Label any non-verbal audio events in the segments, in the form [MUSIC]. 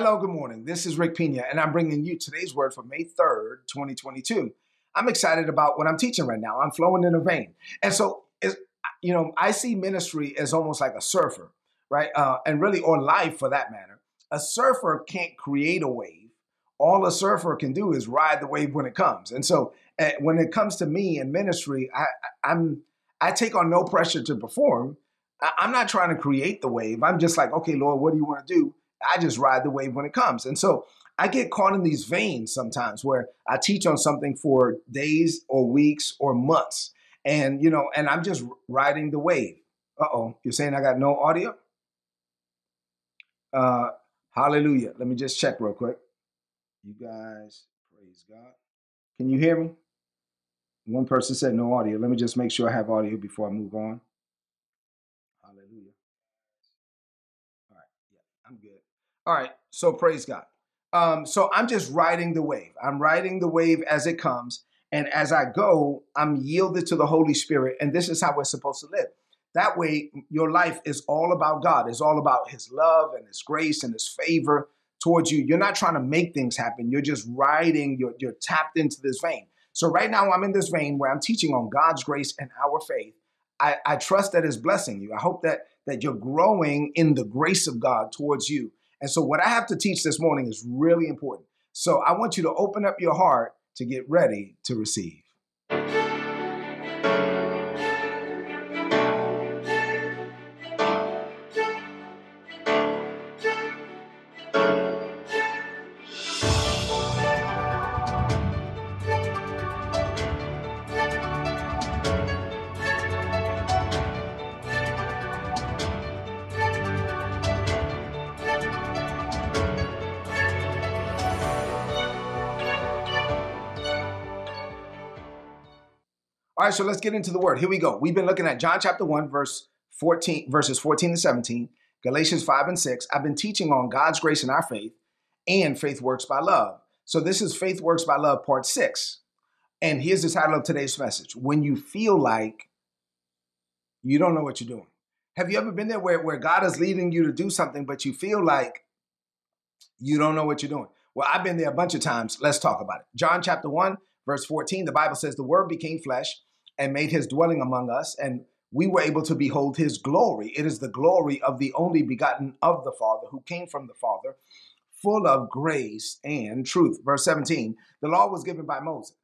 Hello, good morning. This is Rick Pina, and I'm bringing you today's word for May 3rd, 2022. I'm excited about what I'm teaching right now. I'm flowing in a vein. And so, you know, I see ministry as almost like a surfer, right? Uh, and really, or life for that matter. A surfer can't create a wave. All a surfer can do is ride the wave when it comes. And so, uh, when it comes to me and ministry, I, I'm I take on no pressure to perform. I, I'm not trying to create the wave. I'm just like, okay, Lord, what do you want to do? I just ride the wave when it comes. And so I get caught in these veins sometimes where I teach on something for days or weeks or months. And, you know, and I'm just riding the wave. Uh oh, you're saying I got no audio? Uh, hallelujah. Let me just check real quick. You guys, praise God. Can you hear me? One person said no audio. Let me just make sure I have audio before I move on. Hallelujah. All right. Yeah, I'm good. All right. So praise God. Um, so I'm just riding the wave. I'm riding the wave as it comes. And as I go, I'm yielded to the Holy Spirit. And this is how we're supposed to live. That way, your life is all about God. It's all about His love and His grace and His favor towards you. You're not trying to make things happen. You're just riding, you're, you're tapped into this vein. So right now, I'm in this vein where I'm teaching on God's grace and our faith. I, I trust that it's blessing you. I hope that that you're growing in the grace of God towards you. And so, what I have to teach this morning is really important. So, I want you to open up your heart to get ready to receive. Right, so let's get into the word. Here we go. We've been looking at John chapter 1, verse 14, verses 14 and 17, Galatians 5 and 6. I've been teaching on God's grace and our faith and faith works by love. So this is Faith Works by Love, part six. And here's the title of today's message When you feel like you don't know what you're doing. Have you ever been there where, where God is leading you to do something, but you feel like you don't know what you're doing? Well, I've been there a bunch of times. Let's talk about it. John chapter 1, verse 14, the Bible says, The word became flesh and made his dwelling among us, and we were able to behold his glory. It is the glory of the only begotten of the Father, who came from the Father, full of grace and truth. Verse 17 The law was given by Moses,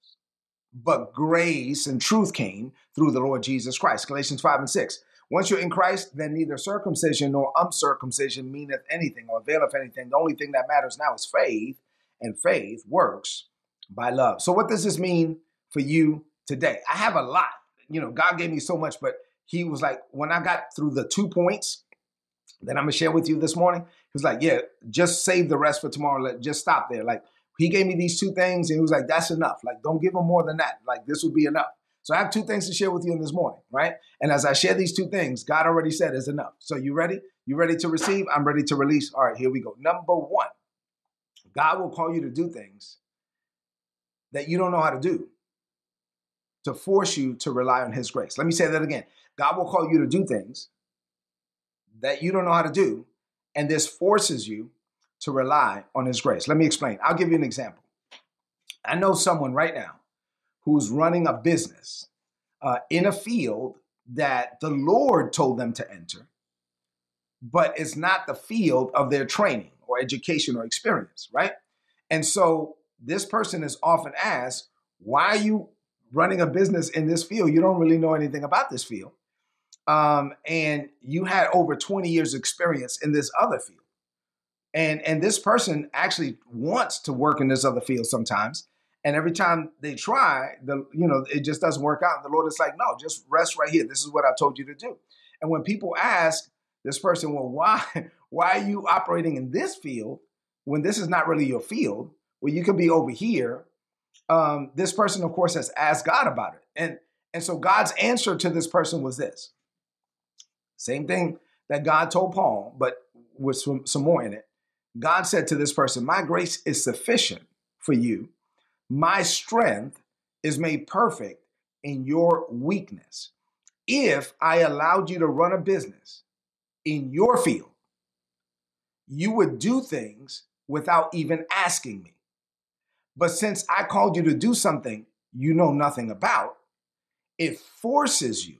but grace and truth came through the Lord Jesus Christ. Galatians 5 and 6. Once you're in Christ, then neither circumcision nor uncircumcision meaneth anything or availeth anything. The only thing that matters now is faith, and faith works by love. So, what does this mean for you today. I have a lot. You know, God gave me so much, but he was like, when I got through the two points that I'm gonna share with you this morning, he was like, Yeah, just save the rest for tomorrow. Let just stop there. Like he gave me these two things, and he was like, That's enough. Like, don't give him more than that. Like, this will be enough. So I have two things to share with you in this morning, right? And as I share these two things, God already said is enough. So you ready? You ready to receive? I'm ready to release. All right, here we go. Number one, God will call you to do things that you don't know how to do to force you to rely on His grace. Let me say that again. God will call you to do things that you don't know how to do, and this forces you to rely on His grace. Let me explain. I'll give you an example. I know someone right now who's running a business uh, in a field that the Lord told them to enter, but it's not the field of their training or education or experience, right? And so this person is often asked, why are you running a business in this field, you don't really know anything about this field. Um, and you had over 20 years experience in this other field. And, and this person actually wants to work in this other field sometimes. And every time they try, the you know, it just doesn't work out. And the Lord is like, no, just rest right here. This is what I told you to do. And when people ask this person, well, why, [LAUGHS] why are you operating in this field when this is not really your field? Well, you could be over here um, this person, of course, has asked God about it. And, and so God's answer to this person was this same thing that God told Paul, but with some, some more in it. God said to this person, My grace is sufficient for you. My strength is made perfect in your weakness. If I allowed you to run a business in your field, you would do things without even asking me. But since I called you to do something you know nothing about, it forces you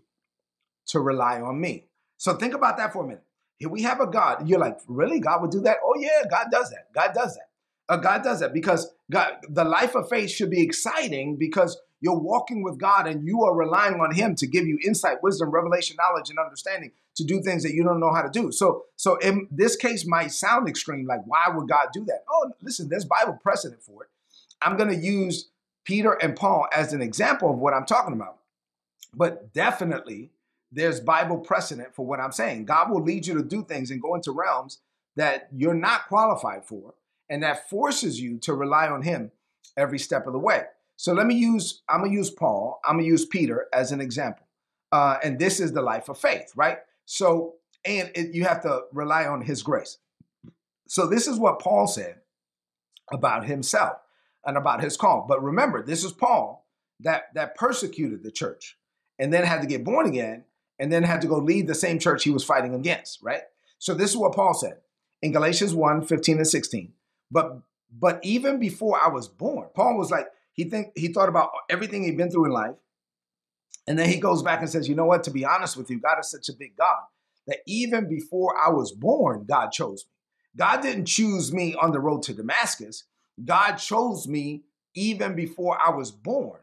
to rely on me. So think about that for a minute. Here we have a God. You're like, really? God would do that? Oh, yeah, God does that. God does that. Uh, God does that because God, the life of faith should be exciting because you're walking with God and you are relying on Him to give you insight, wisdom, revelation, knowledge, and understanding to do things that you don't know how to do. So, so in this case might sound extreme, like why would God do that? Oh, listen, there's Bible precedent for it. I'm going to use Peter and Paul as an example of what I'm talking about. But definitely, there's Bible precedent for what I'm saying. God will lead you to do things and go into realms that you're not qualified for, and that forces you to rely on Him every step of the way. So let me use, I'm gonna use Paul, I'm gonna use Peter as an example. Uh, and this is the life of faith, right? So, and it, you have to rely on his grace. So this is what Paul said about himself and about his call. But remember, this is Paul that that persecuted the church and then had to get born again and then had to go lead the same church he was fighting against, right? So this is what Paul said in Galatians 1, 15 and 16. But but even before I was born, Paul was like, he think he thought about everything he'd been through in life. And then he goes back and says, you know what? To be honest with you, God is such a big God that even before I was born, God chose me. God didn't choose me on the road to Damascus. God chose me even before I was born.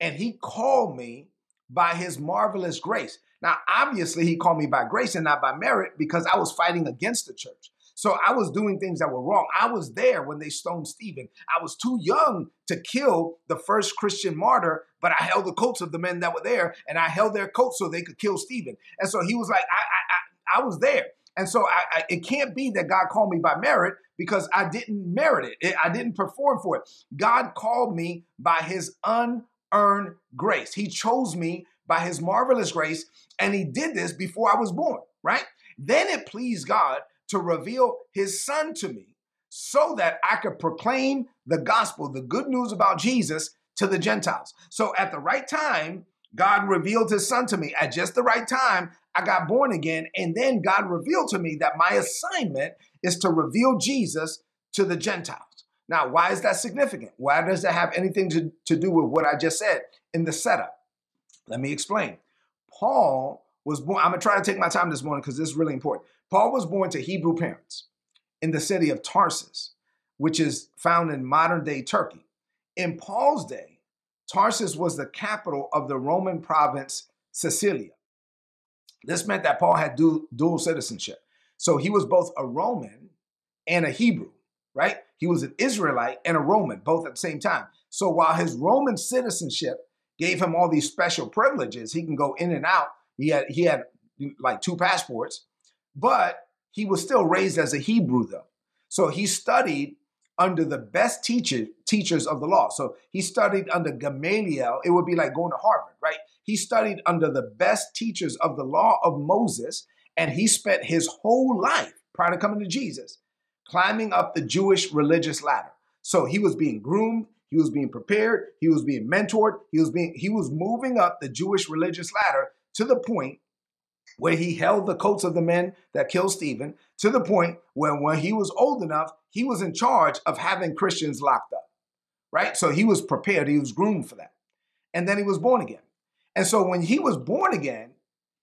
And he called me by his marvelous grace. Now, obviously, he called me by grace and not by merit because I was fighting against the church. So I was doing things that were wrong. I was there when they stoned Stephen. I was too young to kill the first Christian martyr, but I held the coats of the men that were there and I held their coats so they could kill Stephen. And so he was like, I, I, I, I was there. And so I, I, it can't be that God called me by merit because I didn't merit it. it. I didn't perform for it. God called me by his unearned grace. He chose me by his marvelous grace, and he did this before I was born, right? Then it pleased God to reveal his son to me so that I could proclaim the gospel, the good news about Jesus to the Gentiles. So at the right time, God revealed his son to me. At just the right time, I got born again. And then God revealed to me that my assignment is to reveal Jesus to the Gentiles. Now, why is that significant? Why does that have anything to, to do with what I just said in the setup? Let me explain. Paul was born, I'm gonna try to take my time this morning because this is really important. Paul was born to Hebrew parents in the city of Tarsus, which is found in modern day Turkey. In Paul's day, Tarsus was the capital of the Roman province Cilicia. This meant that Paul had dual, dual citizenship. So he was both a Roman and a Hebrew, right? He was an Israelite and a Roman, both at the same time. So while his Roman citizenship gave him all these special privileges, he can go in and out he had he had like two passports, but he was still raised as a Hebrew though. So he studied under the best teacher, teachers of the law. So he studied under Gamaliel. It would be like going to Harvard, right? He studied under the best teachers of the law of Moses, and he spent his whole life prior to coming to Jesus climbing up the Jewish religious ladder. So he was being groomed, he was being prepared, he was being mentored, he was being he was moving up the Jewish religious ladder to the point where he held the coats of the men that killed Stephen, to the point where when he was old enough, he was in charge of having Christians locked up, right? So he was prepared, he was groomed for that. And then he was born again. And so when he was born again,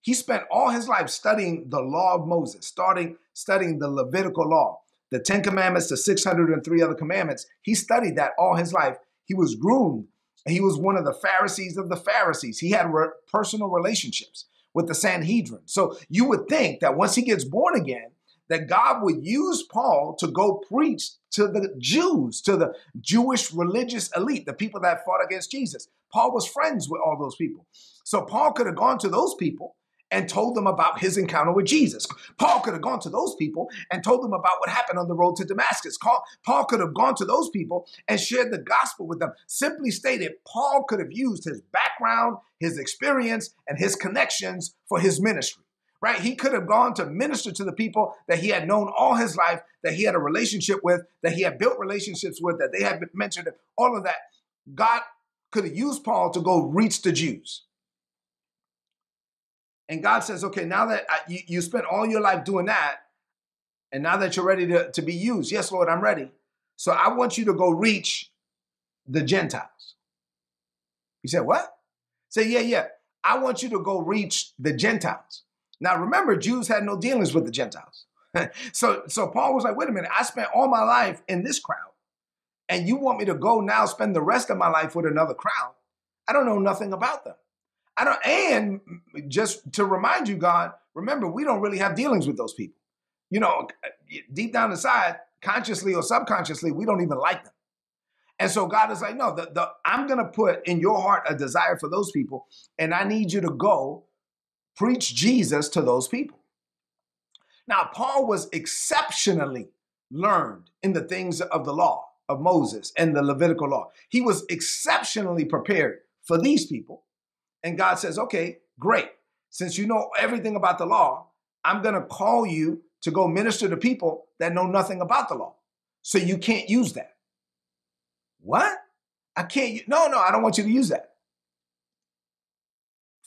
he spent all his life studying the law of Moses, starting studying the Levitical law, the 10 commandments, the 603 other commandments. He studied that all his life. He was groomed he was one of the Pharisees of the Pharisees. He had re- personal relationships with the Sanhedrin. So you would think that once he gets born again, that God would use Paul to go preach to the Jews, to the Jewish religious elite, the people that fought against Jesus. Paul was friends with all those people. So Paul could have gone to those people and told them about his encounter with Jesus. Paul could have gone to those people and told them about what happened on the road to Damascus. Paul could have gone to those people and shared the gospel with them. Simply stated, Paul could have used his background, his experience, and his connections for his ministry. Right? He could have gone to minister to the people that he had known all his life, that he had a relationship with, that he had built relationships with, that they had mentioned, all of that. God could have used Paul to go reach the Jews. And God says, okay, now that I, you, you spent all your life doing that, And now that you're ready to, to be used, yes, Lord, I'm ready. So I want you to go reach the Gentiles. He said, What? Say, yeah, yeah. I want you to go reach the Gentiles. Now remember, Jews had no dealings with the Gentiles. [LAUGHS] so, so Paul was like, wait a minute, I spent all my life in this crowd, and you want me to go now spend the rest of my life with another crowd? I don't know nothing about them. I don't, and just to remind you, God, remember, we don't really have dealings with those people. You know, deep down inside, consciously or subconsciously, we don't even like them. And so God is like, no, the, the, I'm going to put in your heart a desire for those people, and I need you to go preach Jesus to those people. Now, Paul was exceptionally learned in the things of the law of Moses and the Levitical law. He was exceptionally prepared for these people. And God says, okay, great. Since you know everything about the law, I'm going to call you to go minister to people that know nothing about the law. So you can't use that. What? I can't. No, no, I don't want you to use that.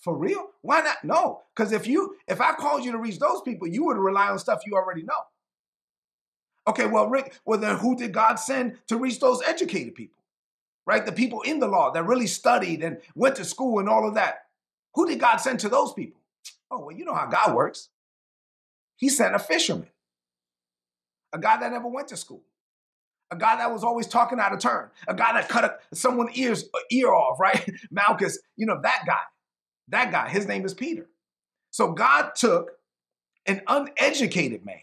For real? Why not? No, because if you if I called you to reach those people, you would rely on stuff you already know. Okay, well, Rick, well then who did God send to reach those educated people? Right? The people in the law that really studied and went to school and all of that. Who did God send to those people? Oh, well, you know how God works. He sent a fisherman, a guy that never went to school, a guy that was always talking out of turn, a guy that cut a, someone's ears ear off, right? [LAUGHS] Malchus, you know that guy, that guy. His name is Peter. So God took an uneducated man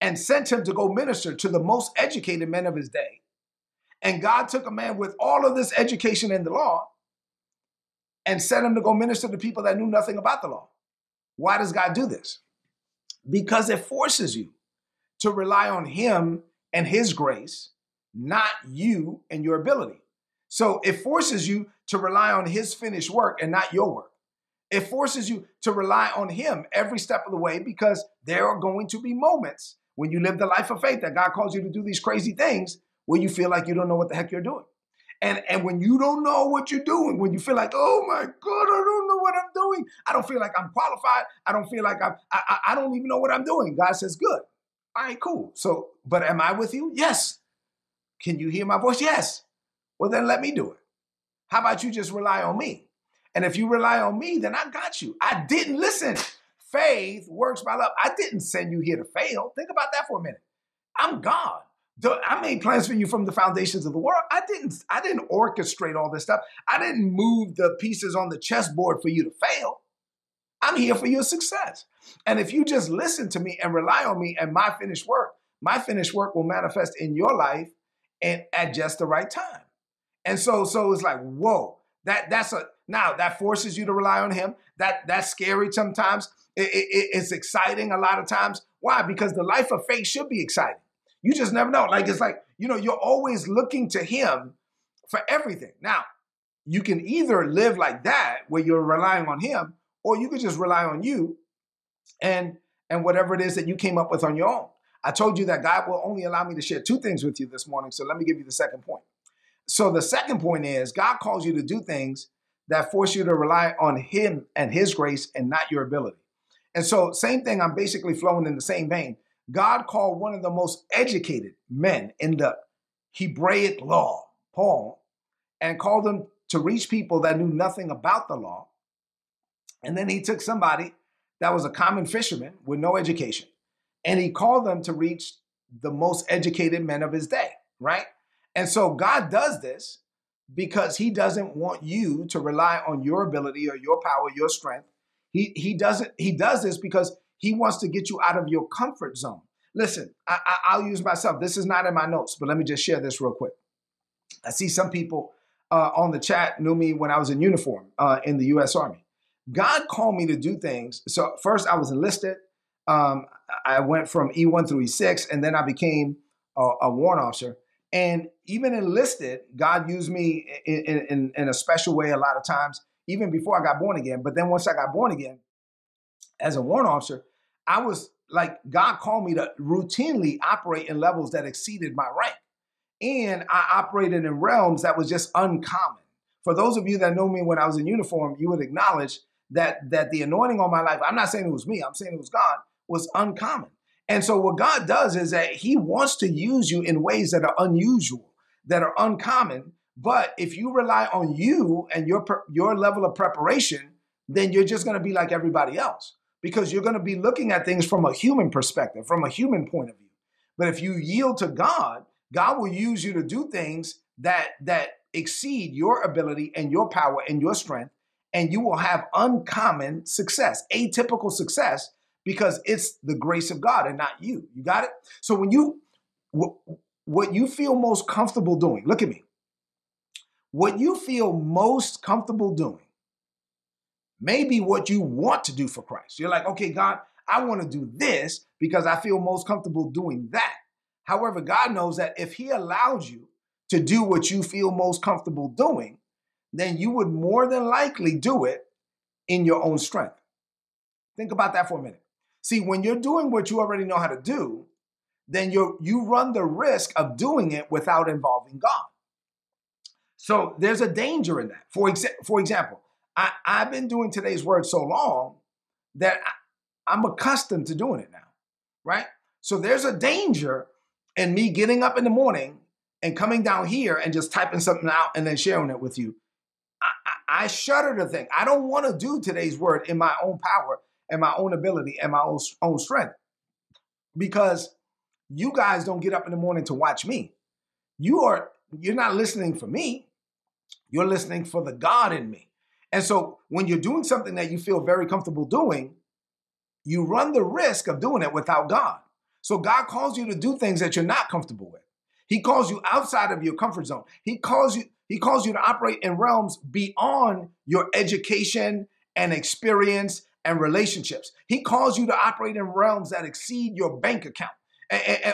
and sent him to go minister to the most educated men of his day. And God took a man with all of this education in the law and sent him to go minister to people that knew nothing about the law. Why does God do this? Because it forces you to rely on him and his grace, not you and your ability. So it forces you to rely on his finished work and not your work. It forces you to rely on him every step of the way because there are going to be moments when you live the life of faith that God calls you to do these crazy things where you feel like you don't know what the heck you're doing. And, and when you don't know what you're doing, when you feel like, oh my God, I don't know what I'm doing. I don't feel like I'm qualified. I don't feel like I'm, I, I don't even know what I'm doing. God says, good. All right, cool. So, but am I with you? Yes. Can you hear my voice? Yes. Well, then let me do it. How about you just rely on me? And if you rely on me, then I got you. I didn't listen. Faith works by love. I didn't send you here to fail. Think about that for a minute. I'm God. I made plans for you from the foundations of the world. I didn't. I didn't orchestrate all this stuff. I didn't move the pieces on the chessboard for you to fail. I'm here for your success. And if you just listen to me and rely on me and my finished work, my finished work will manifest in your life and at just the right time. And so, so it's like, whoa, that that's a now that forces you to rely on him. That that's scary sometimes. It, it, it's exciting a lot of times. Why? Because the life of faith should be exciting. You just never know. Like it's like, you know, you're always looking to him for everything. Now, you can either live like that where you're relying on him, or you could just rely on you and and whatever it is that you came up with on your own. I told you that God will only allow me to share two things with you this morning. So let me give you the second point. So the second point is God calls you to do things that force you to rely on him and his grace and not your ability. And so same thing, I'm basically flowing in the same vein. God called one of the most educated men in the Hebraic law, Paul, and called him to reach people that knew nothing about the law. And then he took somebody that was a common fisherman with no education, and he called them to reach the most educated men of his day, right? And so God does this because he doesn't want you to rely on your ability or your power, your strength. He, he doesn't, he does this because he wants to get you out of your comfort zone. Listen, I, I, will use myself. This is not in my notes, but let me just share this real quick. I see some people uh, on the chat knew me when I was in uniform uh, in the U.S. Army. God called me to do things. So first, I was enlisted. Um, I went from E1 through E6, and then I became a, a warrant officer. And even enlisted, God used me in, in, in a special way a lot of times, even before I got born again. But then once I got born again, as a warrant officer, I was like, God called me to routinely operate in levels that exceeded my rank. And I operated in realms that was just uncommon. For those of you that know me when I was in uniform, you would acknowledge that that the anointing on my life, I'm not saying it was me, I'm saying it was God, was uncommon. And so what God does is that he wants to use you in ways that are unusual, that are uncommon. But if you rely on you and your your level of preparation, then you're just going to be like everybody else because you're going to be looking at things from a human perspective, from a human point of view. But if you yield to God, God will use you to do things that that exceed your ability and your power and your strength and you will have uncommon success, atypical success because it's the grace of God and not you. You got it? So when you what you feel most comfortable doing, look at me. What you feel most comfortable doing maybe what you want to do for Christ. You're like, okay, God, I want to do this because I feel most comfortable doing that. However, God knows that if He allows you to do what you feel most comfortable doing, then you would more than likely do it in your own strength. Think about that for a minute. See, when you're doing what you already know how to do, then you you run the risk of doing it without involving God. So there's a danger in that. For, exa- for example, I, I've been doing today's word so long that I, I'm accustomed to doing it now, right? So there's a danger in me getting up in the morning and coming down here and just typing something out and then sharing it with you. I, I, I shudder to think I don't want to do today's word in my own power and my own ability and my own, own strength because you guys don't get up in the morning to watch me. You are you're not listening for me. You're listening for the God in me. And so when you're doing something that you feel very comfortable doing, you run the risk of doing it without God. So God calls you to do things that you're not comfortable with. He calls you outside of your comfort zone. He calls you he calls you to operate in realms beyond your education and experience and relationships. He calls you to operate in realms that exceed your bank account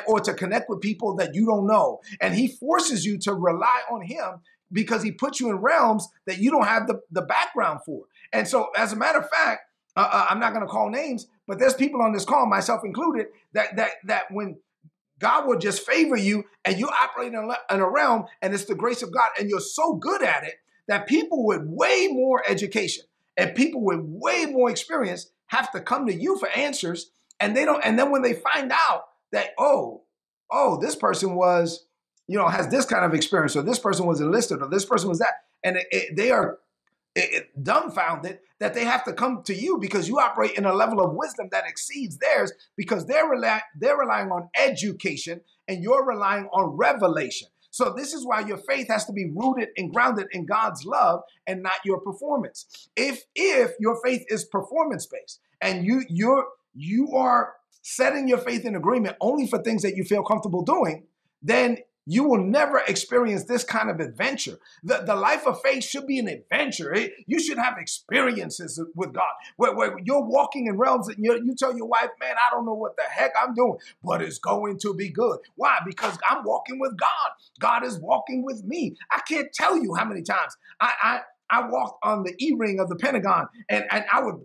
or to connect with people that you don't know. And he forces you to rely on him because he puts you in realms that you don't have the, the background for. And so, as a matter of fact, uh, uh, I'm not going to call names, but there's people on this call, myself included, that that that when God will just favor you and you operate in a, in a realm and it's the grace of God and you're so good at it that people with way more education and people with way more experience have to come to you for answers and they don't and then when they find out that oh oh this person was you know, has this kind of experience, or this person was enlisted, or this person was that, and it, it, they are it, dumbfounded that they have to come to you because you operate in a level of wisdom that exceeds theirs because they're rely, they're relying on education and you're relying on revelation. So this is why your faith has to be rooted and grounded in God's love and not your performance. If if your faith is performance based and you you're you are setting your faith in agreement only for things that you feel comfortable doing, then you will never experience this kind of adventure. The, the life of faith should be an adventure. It, you should have experiences with God where, where you're walking in realms and you tell your wife, man, I don't know what the heck I'm doing, but it's going to be good. Why? Because I'm walking with God. God is walking with me. I can't tell you how many times I, I I walked on the E ring of the Pentagon and, and I would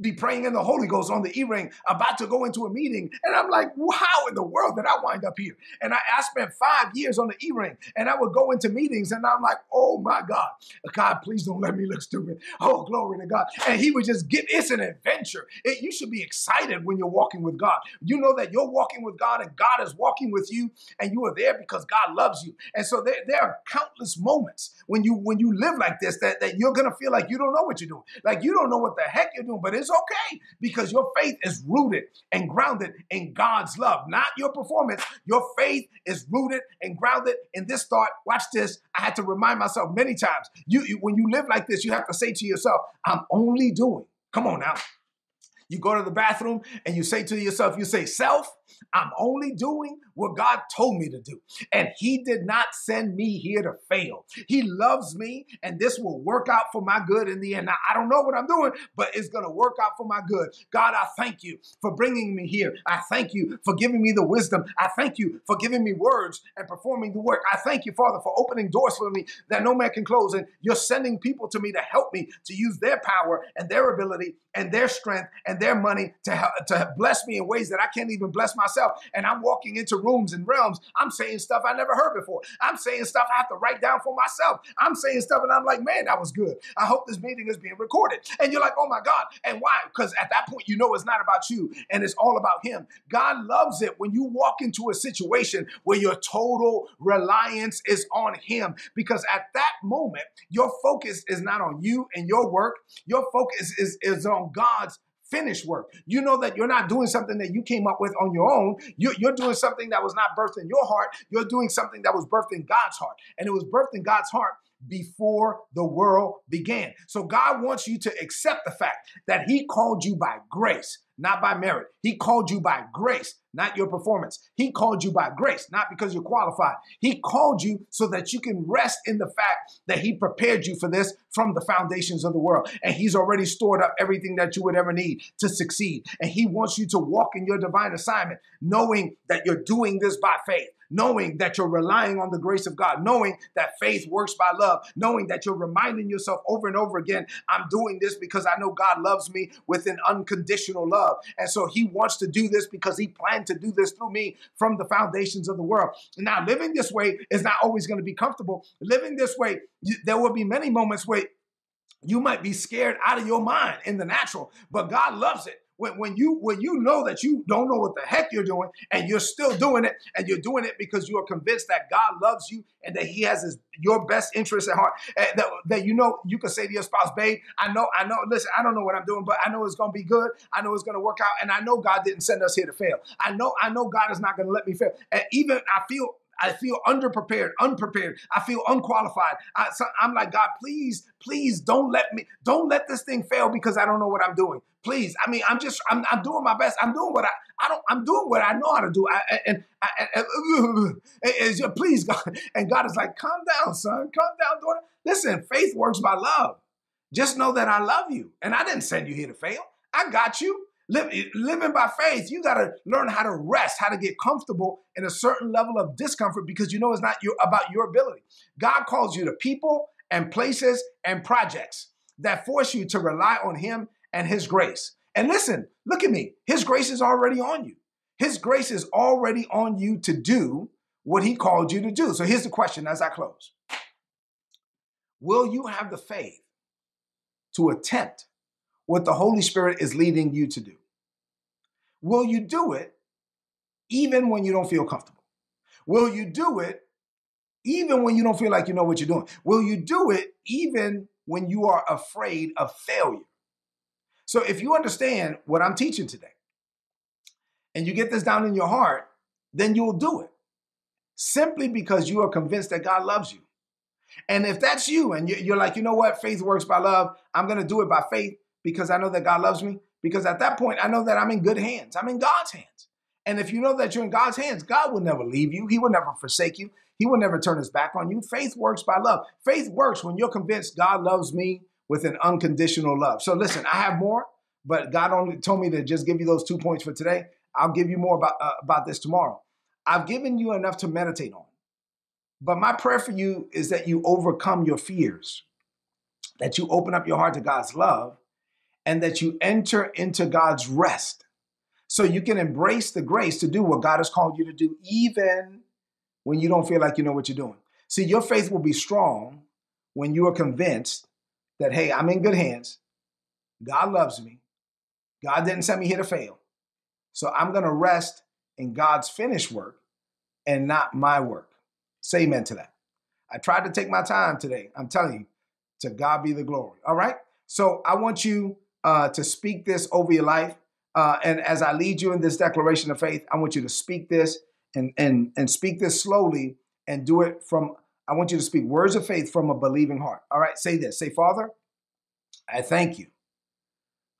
be praying in the Holy Ghost on the e-ring, about to go into a meeting. And I'm like, how in the world did I wind up here? And I, I spent five years on the e-ring and I would go into meetings and I'm like, oh my God, God, please don't let me look stupid. Oh, glory to God. And he would just give, it's an adventure. It, you should be excited when you're walking with God. You know that you're walking with God and God is walking with you and you are there because God loves you. And so there, there are countless moments when you, when you live like this that, that you're to feel like you don't know what you're doing. Like you don't know what the heck you're doing, but it's it's okay because your faith is rooted and grounded in God's love, not your performance. Your faith is rooted and grounded in this thought. Watch this. I had to remind myself many times. You, you when you live like this, you have to say to yourself, I'm only doing. Come on now. You go to the bathroom and you say to yourself, you say, Self, I'm only doing what God told me to do. And He did not send me here to fail. He loves me, and this will work out for my good in the end. Now, I don't know what I'm doing, but it's going to work out for my good. God, I thank you for bringing me here. I thank you for giving me the wisdom. I thank you for giving me words and performing the work. I thank you, Father, for opening doors for me that no man can close. And you're sending people to me to help me to use their power and their ability and their strength and their money to, help, to bless me in ways that I can't even bless myself and I'm walking into rooms and realms. I'm saying stuff I never heard before. I'm saying stuff I have to write down for myself. I'm saying stuff and I'm like, man, that was good. I hope this meeting is being recorded. And you're like, oh my God. And why? Because at that point, you know it's not about you and it's all about Him. God loves it when you walk into a situation where your total reliance is on Him. Because at that moment, your focus is not on you and your work, your focus is, is on God's finished work. You know that you're not doing something that you came up with on your own. You're, you're, doing something that was not birthed in your heart. You're doing something that was birthed in God's heart. And it was birthed in God's heart before the world began. So God wants you to accept the fact that He called you by grace, not by merit. He called you by grace, not your performance. He called you by grace, not because you're qualified. He called you so that you can rest in the fact that He prepared you for this from the foundations of the world. And He's already stored up everything that you would ever need to succeed. And He wants you to walk in your divine assignment, knowing that you're doing this by faith knowing that you're relying on the grace of God, knowing that faith works by love, knowing that you're reminding yourself over and over again, I'm doing this because I know God loves me with an unconditional love. And so he wants to do this because he planned to do this through me from the foundations of the world. Now, living this way is not always going to be comfortable. Living this way, there will be many moments where you might be scared out of your mind in the natural, but God loves it when, when you when you know that you don't know what the heck you're doing and you're still doing it and you're doing it because you are convinced that God loves you and that He has his, your best interest at heart. Eh, that, that you know you can say to your spouse, "Babe, I know, I know. Listen, I don't know what I'm doing, but I know it's going to be good. I know it's going to work out, and I know God didn't send us here to fail. I know, I know God is not going to let me fail. And even I feel I feel underprepared, unprepared. I feel unqualified. I, am like, God, please, please don't let me, don't let this thing fail because I don't know what I'm doing. Please. I mean, I'm just, I'm, I'm doing my best. I'm doing what I, I don't, I'm doing what I know how to do. I, and, and, and, and, please, God. [LAUGHS] And God is like, calm down, son. Calm down, daughter. Listen, faith works by love. Just know that I love you. And I didn't send you here to fail. I got you. Living by faith, you got to learn how to rest, how to get comfortable in a certain level of discomfort because you know it's not your, about your ability. God calls you to people and places and projects that force you to rely on Him and His grace. And listen, look at me. His grace is already on you. His grace is already on you to do what He called you to do. So here's the question as I close Will you have the faith to attempt what the Holy Spirit is leading you to do? Will you do it even when you don't feel comfortable? Will you do it even when you don't feel like you know what you're doing? Will you do it even when you are afraid of failure? So if you understand what I'm teaching today and you get this down in your heart, then you will do it simply because you are convinced that God loves you. And if that's you and you're like, you know what, faith works by love, I'm going to do it by faith, because I know that God loves me. Because at that point, I know that I'm in good hands. I'm in God's hands. And if you know that you're in God's hands, God will never leave you. He will never forsake you. He will never turn his back on you. Faith works by love. Faith works when you're convinced God loves me with an unconditional love. So listen, I have more, but God only told me to just give you those two points for today. I'll give you more about, uh, about this tomorrow. I've given you enough to meditate on. But my prayer for you is that you overcome your fears, that you open up your heart to God's love, and that you enter into God's rest. So you can embrace the grace to do what God has called you to do, even when you don't feel like you know what you're doing. See, your faith will be strong when you are convinced that, hey, I'm in good hands. God loves me. God didn't send me here to fail. So I'm going to rest in God's finished work and not my work. Say amen to that. I tried to take my time today. I'm telling you, to God be the glory. All right? So I want you uh, to speak this over your life. Uh, and as I lead you in this declaration of faith, I want you to speak this and, and, and speak this slowly and do it from, I want you to speak words of faith from a believing heart. All right, say this. Say, Father, I thank you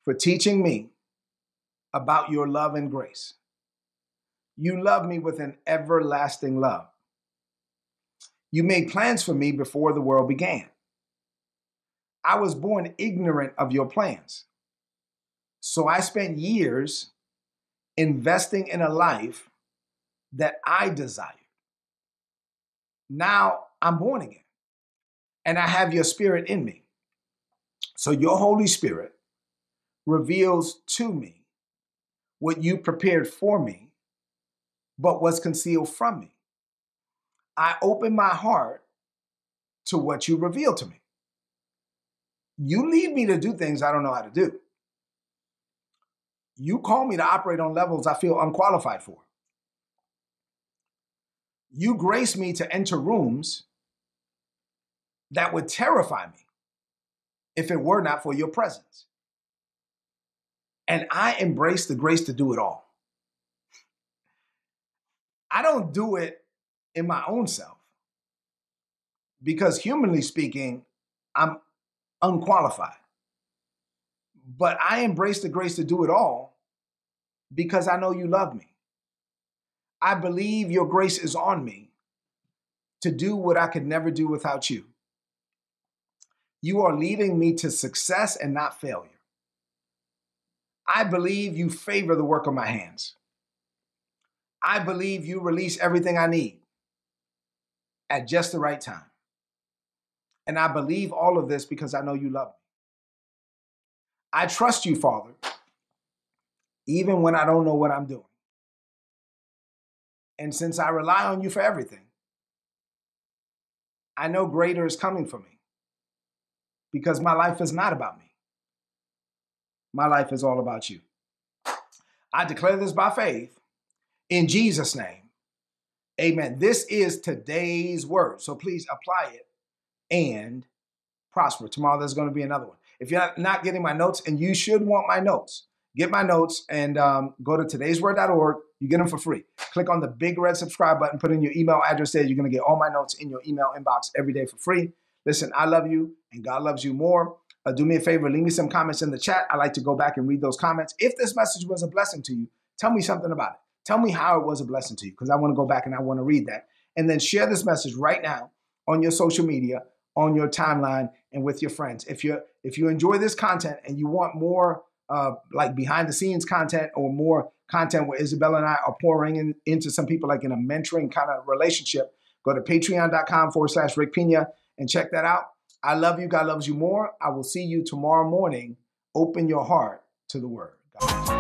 for teaching me about your love and grace. You love me with an everlasting love. You made plans for me before the world began. I was born ignorant of your plans. So I spent years investing in a life that I desired. Now I'm born again and I have your spirit in me. So your Holy Spirit reveals to me what you prepared for me but was concealed from me. I open my heart to what you reveal to me. You lead me to do things I don't know how to do. You call me to operate on levels I feel unqualified for. You grace me to enter rooms that would terrify me if it were not for your presence. And I embrace the grace to do it all. I don't do it in my own self because, humanly speaking, I'm unqualified. But I embrace the grace to do it all because I know you love me. I believe your grace is on me to do what I could never do without you. You are leading me to success and not failure. I believe you favor the work of my hands. I believe you release everything I need at just the right time. And I believe all of this because I know you love me. I trust you, Father, even when I don't know what I'm doing. And since I rely on you for everything, I know greater is coming for me because my life is not about me. My life is all about you. I declare this by faith in Jesus' name. Amen. This is today's word. So please apply it and prosper. Tomorrow there's going to be another one. If you're not getting my notes, and you should want my notes, get my notes and um, go to today'sword.org. You get them for free. Click on the big red subscribe button, put in your email address there. You're going to get all my notes in your email inbox every day for free. Listen, I love you and God loves you more. Uh, do me a favor, leave me some comments in the chat. I like to go back and read those comments. If this message was a blessing to you, tell me something about it. Tell me how it was a blessing to you because I want to go back and I want to read that. And then share this message right now on your social media, on your timeline, and with your friends. If you if you enjoy this content and you want more uh, like behind the scenes content or more content where Isabella and I are pouring in, into some people like in a mentoring kind of relationship, go to patreon.com forward slash Rick Pina and check that out. I love you. God loves you more. I will see you tomorrow morning. Open your heart to the word. God